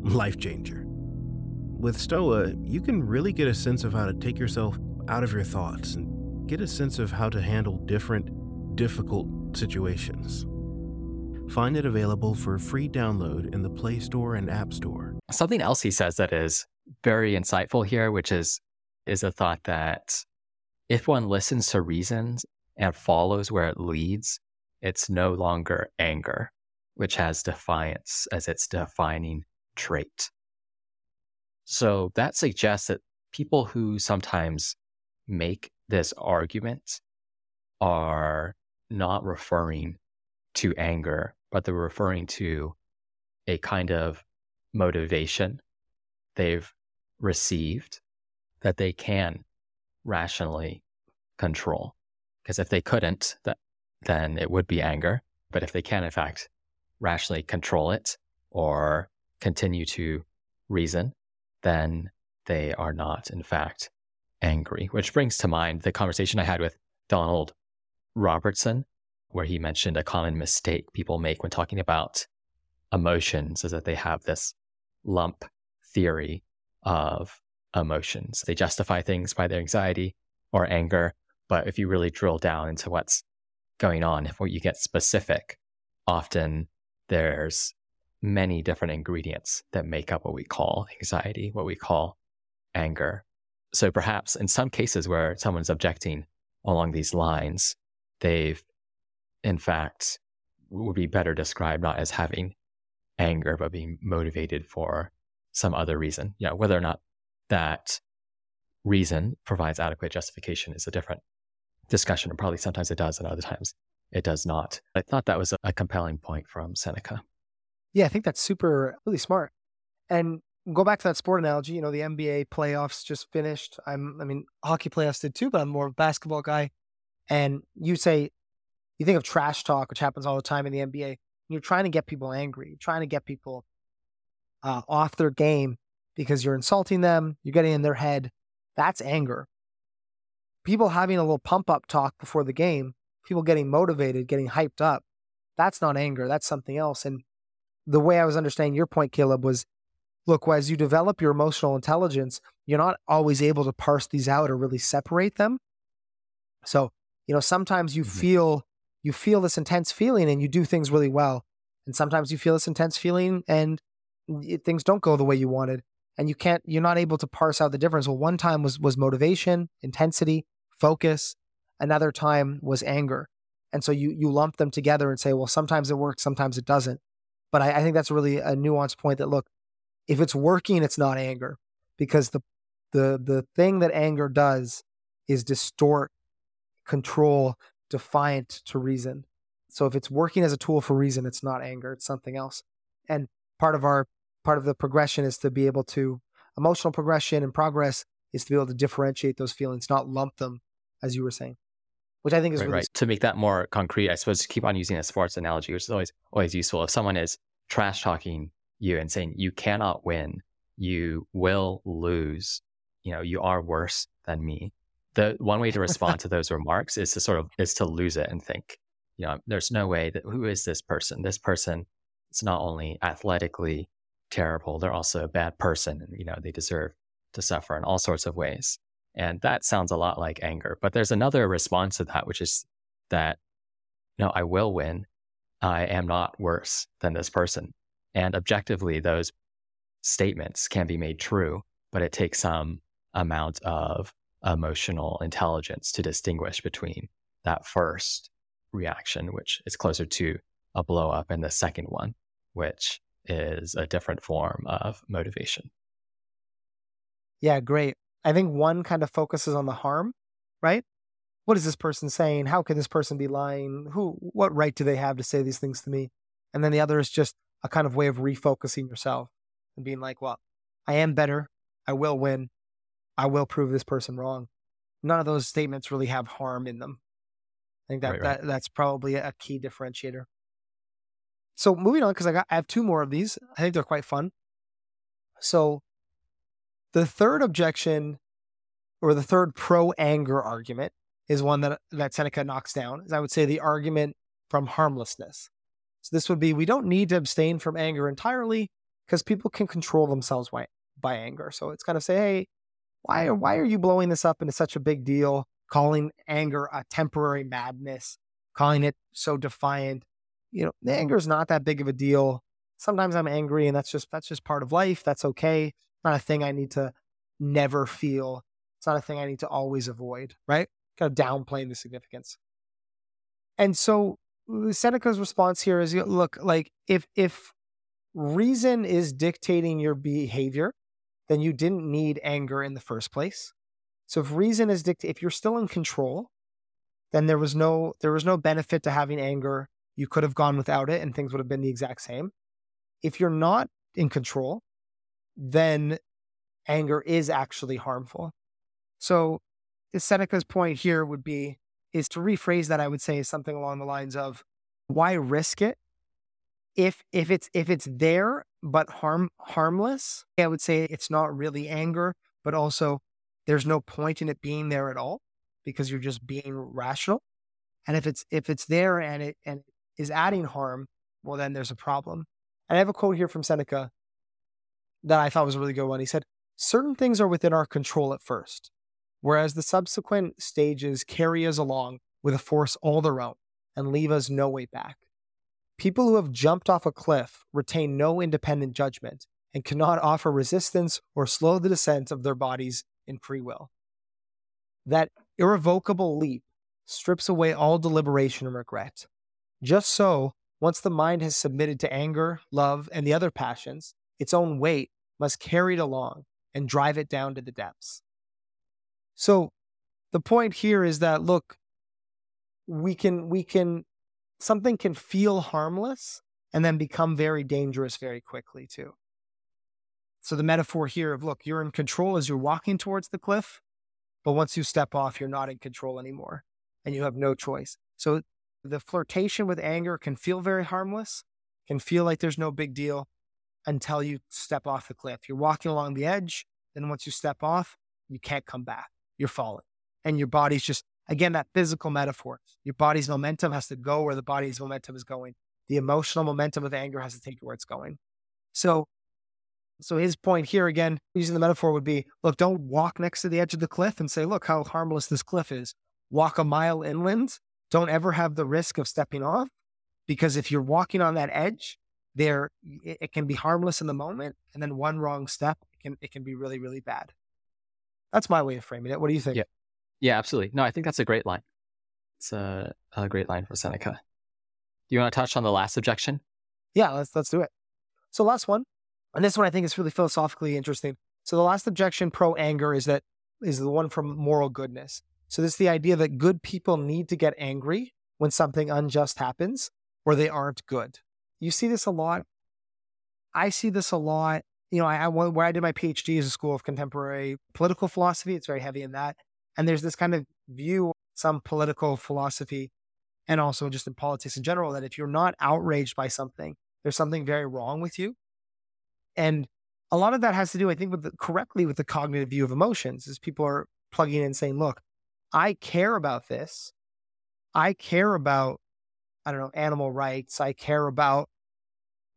[LAUGHS] Life changer. With Stoa, you can really get a sense of how to take yourself out of your thoughts and get a sense of how to handle different, difficult situations. Find it available for free download in the Play Store and App Store. Something else he says that is very insightful here, which is is a thought that if one listens to reasons and follows where it leads, it's no longer anger, which has defiance as its defining trait. So that suggests that people who sometimes make this argument are not referring to anger, but they're referring to a kind of motivation they've received that they can rationally control. Because if they couldn't, that, then it would be anger. But if they can, in fact, rationally control it or continue to reason, then they are not, in fact, angry, which brings to mind the conversation I had with Donald Robertson, where he mentioned a common mistake people make when talking about emotions is that they have this lump theory of emotions. They justify things by their anxiety or anger. But if you really drill down into what's going on, if you get specific, often there's many different ingredients that make up what we call anxiety, what we call anger. So perhaps in some cases where someone's objecting along these lines, they've in fact would be better described not as having anger, but being motivated for some other reason. You know, whether or not that reason provides adequate justification is a different discussion. And probably sometimes it does, and other times it does not. I thought that was a compelling point from Seneca. Yeah, I think that's super, really smart. And go back to that sport analogy. You know, the NBA playoffs just finished. I'm, I mean, hockey playoffs did too, but I'm more of a basketball guy. And you say, you think of trash talk, which happens all the time in the NBA. You're trying to get people angry, you're trying to get people uh, off their game because you're insulting them, you're getting in their head. That's anger. People having a little pump up talk before the game, people getting motivated, getting hyped up. That's not anger. That's something else. And the way I was understanding your point, Caleb, was look, as you develop your emotional intelligence, you're not always able to parse these out or really separate them. So, you know, sometimes you mm-hmm. feel you feel this intense feeling and you do things really well. And sometimes you feel this intense feeling and it, things don't go the way you wanted. And you can't you're not able to parse out the difference. Well, one time was was motivation, intensity, focus. Another time was anger. And so you you lump them together and say, well, sometimes it works, sometimes it doesn't. But I, I think that's really a nuanced point that look, if it's working, it's not anger because the the the thing that anger does is distort, control, defiant to reason. So if it's working as a tool for reason, it's not anger, it's something else. And part of our part of the progression is to be able to emotional progression and progress is to be able to differentiate those feelings, not lump them, as you were saying. Which I think is right, really right. To make that more concrete, I suppose to keep on using a sports analogy, which is always always useful. If someone is trash talking you and saying you cannot win, you will lose, you know, you are worse than me. The one way to respond to those [LAUGHS] remarks is to sort of is to lose it and think, you know, there's no way that who is this person? This person is not only athletically terrible, they're also a bad person and you know, they deserve to suffer in all sorts of ways. And that sounds a lot like anger. But there's another response to that, which is that, no, I will win. I am not worse than this person. And objectively, those statements can be made true, but it takes some amount of emotional intelligence to distinguish between that first reaction, which is closer to a blow up, and the second one, which is a different form of motivation. Yeah, great. I think one kind of focuses on the harm, right? What is this person saying? How can this person be lying? Who what right do they have to say these things to me? And then the other is just a kind of way of refocusing yourself and being like, well, I am better. I will win. I will prove this person wrong. None of those statements really have harm in them. I think that, right, right. that that's probably a key differentiator. So moving on, because I got I have two more of these. I think they're quite fun. So the third objection or the third pro anger argument is one that that Seneca knocks down. Is I would say the argument from harmlessness. So this would be we don't need to abstain from anger entirely because people can control themselves by, by anger. So it's kind of say, hey, why why are you blowing this up into such a big deal? Calling anger a temporary madness, calling it so defiant. You know, anger is not that big of a deal. Sometimes I'm angry, and that's just that's just part of life. That's okay. Not a thing I need to never feel. It's not a thing I need to always avoid. Right? Kind of downplaying the significance. And so uh, Seneca's response here is look, like if if reason is dictating your behavior, then you didn't need anger in the first place. So if reason is dict if you're still in control, then there was no there was no benefit to having anger. You could have gone without it and things would have been the exact same. If you're not in control, then anger is actually harmful. So Seneca's point here would be is to rephrase that, I would say is something along the lines of why risk it? If if it's if it's there but harm harmless i would say it's not really anger but also there's no point in it being there at all because you're just being rational. And if it's if it's there and it and is adding harm well then there's a problem. And i have a quote here from seneca that i thought was a really good one he said certain things are within our control at first, whereas the subsequent stages carry us along with a force all their own and leave us no way back. People who have jumped off a cliff retain no independent judgment and cannot offer resistance or slow the descent of their bodies in free will. That irrevocable leap strips away all deliberation and regret. Just so, once the mind has submitted to anger, love, and the other passions, its own weight must carry it along and drive it down to the depths. So the point here is that look, we can we can something can feel harmless and then become very dangerous very quickly too. So the metaphor here of look, you're in control as you're walking towards the cliff, but once you step off, you're not in control anymore and you have no choice. So the flirtation with anger can feel very harmless, can feel like there's no big deal until you step off the cliff. You're walking along the edge, then once you step off, you can't come back. You're falling. And your body's just, again, that physical metaphor. Your body's momentum has to go where the body's momentum is going. The emotional momentum of anger has to take you where it's going. So, so his point here again, using the metaphor would be, look, don't walk next to the edge of the cliff and say, look how harmless this cliff is. Walk a mile inland. Don't ever have the risk of stepping off because if you're walking on that edge, there it can be harmless in the moment, and then one wrong step it can it can be really really bad. That's my way of framing it. What do you think? Yeah, yeah, absolutely. No, I think that's a great line. It's a, a great line for Seneca. Do you want to touch on the last objection? Yeah, let's let's do it. So last one, and this one I think is really philosophically interesting. So the last objection pro anger is that is the one from moral goodness. So this is the idea that good people need to get angry when something unjust happens or they aren't good. You see this a lot. I see this a lot. You know, I, I where I did my PhD is a school of contemporary political philosophy. It's very heavy in that. And there's this kind of view, some political philosophy, and also just in politics in general, that if you're not outraged by something, there's something very wrong with you. And a lot of that has to do, I think, with the, correctly with the cognitive view of emotions, is people are plugging in and saying, look, I care about this. I care about, I don't know, animal rights. I care about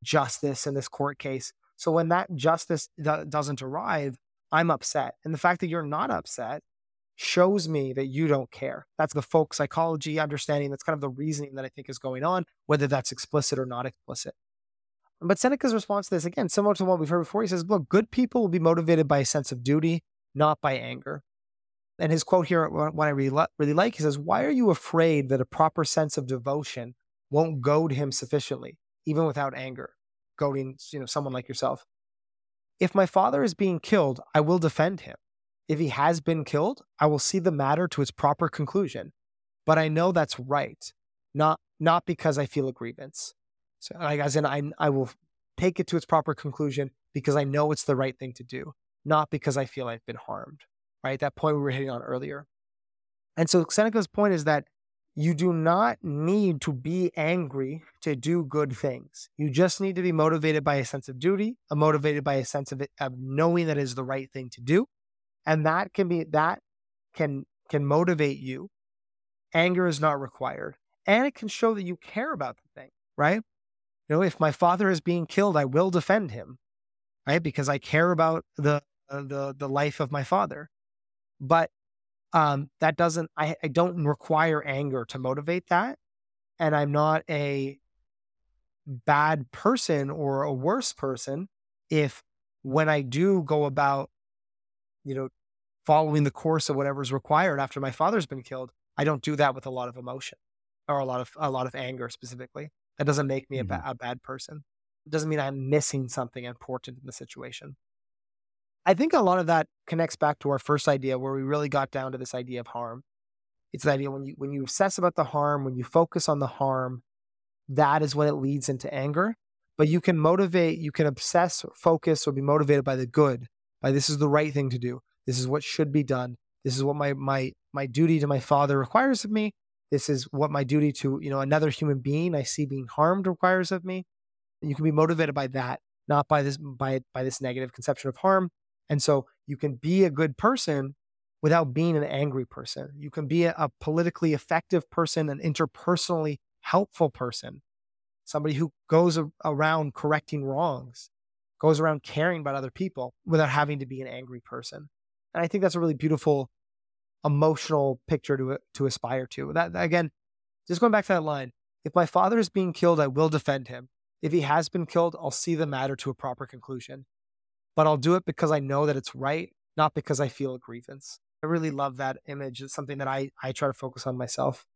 justice in this court case. So when that justice do- doesn't arrive, I'm upset. And the fact that you're not upset shows me that you don't care. That's the folk psychology understanding. That's kind of the reasoning that I think is going on, whether that's explicit or not explicit. But Seneca's response to this, again, similar to what we've heard before, he says, Look, good people will be motivated by a sense of duty, not by anger. And his quote here, what I really, really like, he says, Why are you afraid that a proper sense of devotion won't goad him sufficiently? even without anger, goading you know someone like yourself. If my father is being killed, I will defend him. If he has been killed, I will see the matter to its proper conclusion. But I know that's right, not not because I feel a grievance. So like as in I I will take it to its proper conclusion because I know it's the right thing to do, not because I feel I've been harmed. Right? That point we were hitting on earlier. And so Seneca's point is that you do not need to be angry to do good things. You just need to be motivated by a sense of duty, a motivated by a sense of it, of knowing that is the right thing to do, and that can be that can can motivate you. Anger is not required, and it can show that you care about the thing, right? You know, if my father is being killed, I will defend him, right? Because I care about the uh, the the life of my father. But um, that doesn't I, I don't require anger to motivate that and i'm not a bad person or a worse person if when i do go about you know following the course of whatever is required after my father's been killed i don't do that with a lot of emotion or a lot of a lot of anger specifically. That doesn't make me mm-hmm. a, ba- a bad person. It doesn't mean i'm missing something important in the situation I think a lot of that connects back to our first idea where we really got down to this idea of harm. It's the idea when you when you obsess about the harm, when you focus on the harm, that is when it leads into anger. But you can motivate, you can obsess, focus, or be motivated by the good, by this is the right thing to do. This is what should be done. This is what my my my duty to my father requires of me. This is what my duty to, you know, another human being I see being harmed requires of me. You can be motivated by that, not by this by by this negative conception of harm. And so you can be a good person without being an angry person. You can be a, a politically effective person, an interpersonally helpful person, somebody who goes a, around correcting wrongs goes around caring about other people without having to be an angry person. And I think that's a really beautiful emotional picture to uh, to aspire to. That again, just going back to that line, if my father is being killed, I will defend him. If he has been killed, I'll see the matter to a proper conclusion. But I'll do it because I know that it's right, not because I feel a grievance. I really love that image. It's something that I I try to focus on myself.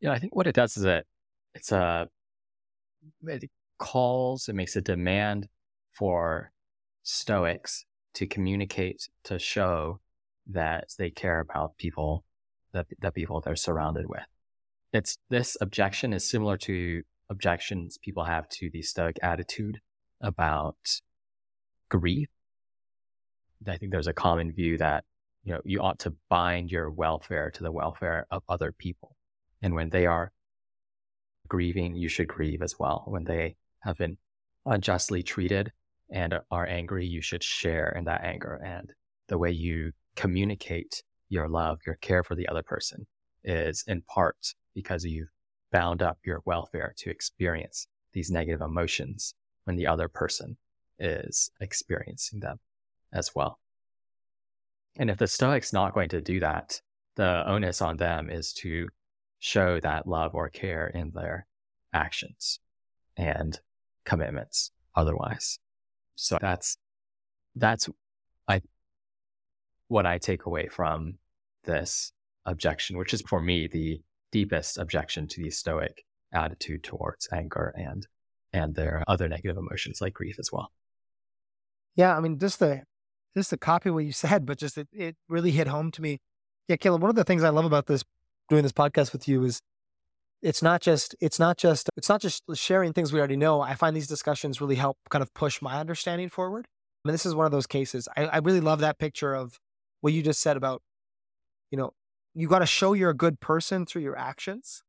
Yeah, I think what it does is that it's a it calls, it makes a demand for Stoics to communicate, to show that they care about people, that the people they're surrounded with. It's this objection is similar to objections people have to the Stoic attitude about grief. I think there's a common view that you know you ought to bind your welfare to the welfare of other people, and when they are grieving, you should grieve as well. When they have been unjustly treated and are angry, you should share in that anger. And the way you communicate your love, your care for the other person is in part because you've bound up your welfare to experience these negative emotions when the other person is experiencing them as well. And if the Stoic's not going to do that, the onus on them is to show that love or care in their actions and commitments otherwise. So that's that's I what I take away from this objection, which is for me the deepest objection to the stoic attitude towards anger and and their other negative emotions like grief as well. Yeah, I mean just the just to copy what you [LAUGHS] said, but just it, it really hit home to me. Yeah, Caleb, one of the things I love about this doing this podcast with you is it's not just it's not just it's not just sharing things we already know. I find these discussions really help kind of push my understanding forward. I mean, this is one of those cases. I, I really love that picture of what you just said about, you know, you got to show you're a good person through your actions,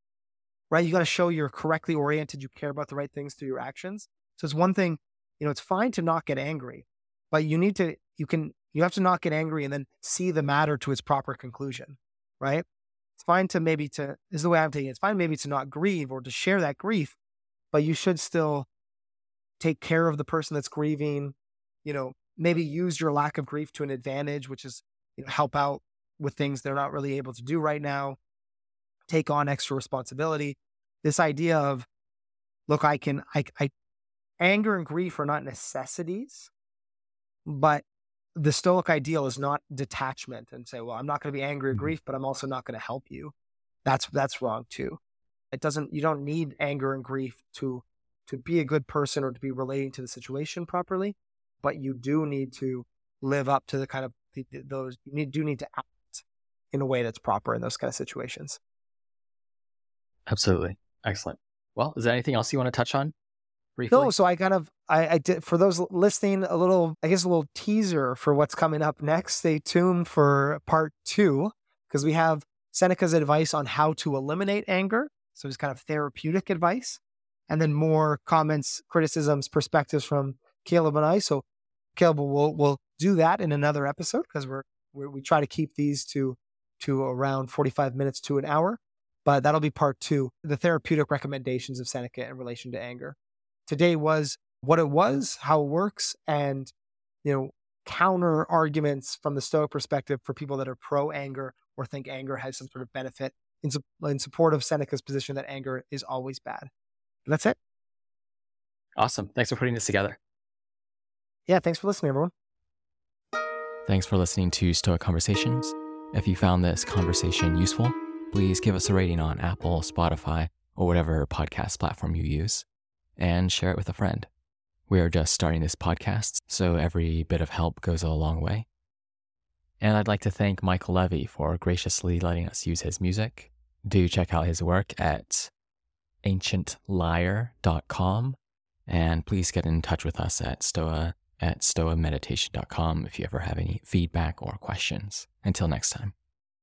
right? You got to show you're correctly oriented. You care about the right things through your actions. So it's one thing, you know, it's fine to not get angry, but you need to, you can, you have to not get angry and then see the matter to its proper conclusion, right? It's fine to maybe to, this is the way I'm taking it. It's fine maybe to not grieve or to share that grief, but you should still take care of the person that's grieving, you know, maybe use your lack of grief to an advantage, which is, you know, help out with things they're not really able to do right now, take on extra responsibility. This idea of, look, I can, I, I, anger and grief are not necessities, but the Stoic ideal is not detachment and say, well, I'm not going to be angry or mm-hmm. grief, but I'm also not going to help you. That's that's wrong too. It doesn't. You don't need anger and grief to to be a good person or to be relating to the situation properly, but you do need to live up to the kind of those. You need, do need to act in a way that's proper in those kind of situations. Absolutely, excellent. Well, is there anything else you want to touch on? briefly? No, so I kind of I, I did for those listening a little I guess a little teaser for what's coming up next. Stay tuned for part two because we have Seneca's advice on how to eliminate anger. So it's kind of therapeutic advice, and then more comments, criticisms, perspectives from Caleb and I. So Caleb will will do that in another episode because we're, we're we try to keep these to to around 45 minutes to an hour but that'll be part two the therapeutic recommendations of Seneca in relation to anger today was what it was, how it works, and you know, counter arguments from the Stoic perspective for people that are pro anger or think anger has some sort of benefit in, su- in support of Seneca's position that anger is always bad. And that's it. Awesome. Thanks for putting this together. Yeah, thanks for listening, everyone. Thanks for listening to Stoa Conversations. If you found this conversation useful, please give us a rating on Apple, Spotify, or whatever podcast platform you use and share it with a friend. We are just starting this podcast, so every bit of help goes a long way. And I'd like to thank Michael Levy for graciously letting us use his music. Do check out his work at ancientlyre.com and please get in touch with us at stoa at stoameditation.com if you ever have any feedback or questions. Until next time.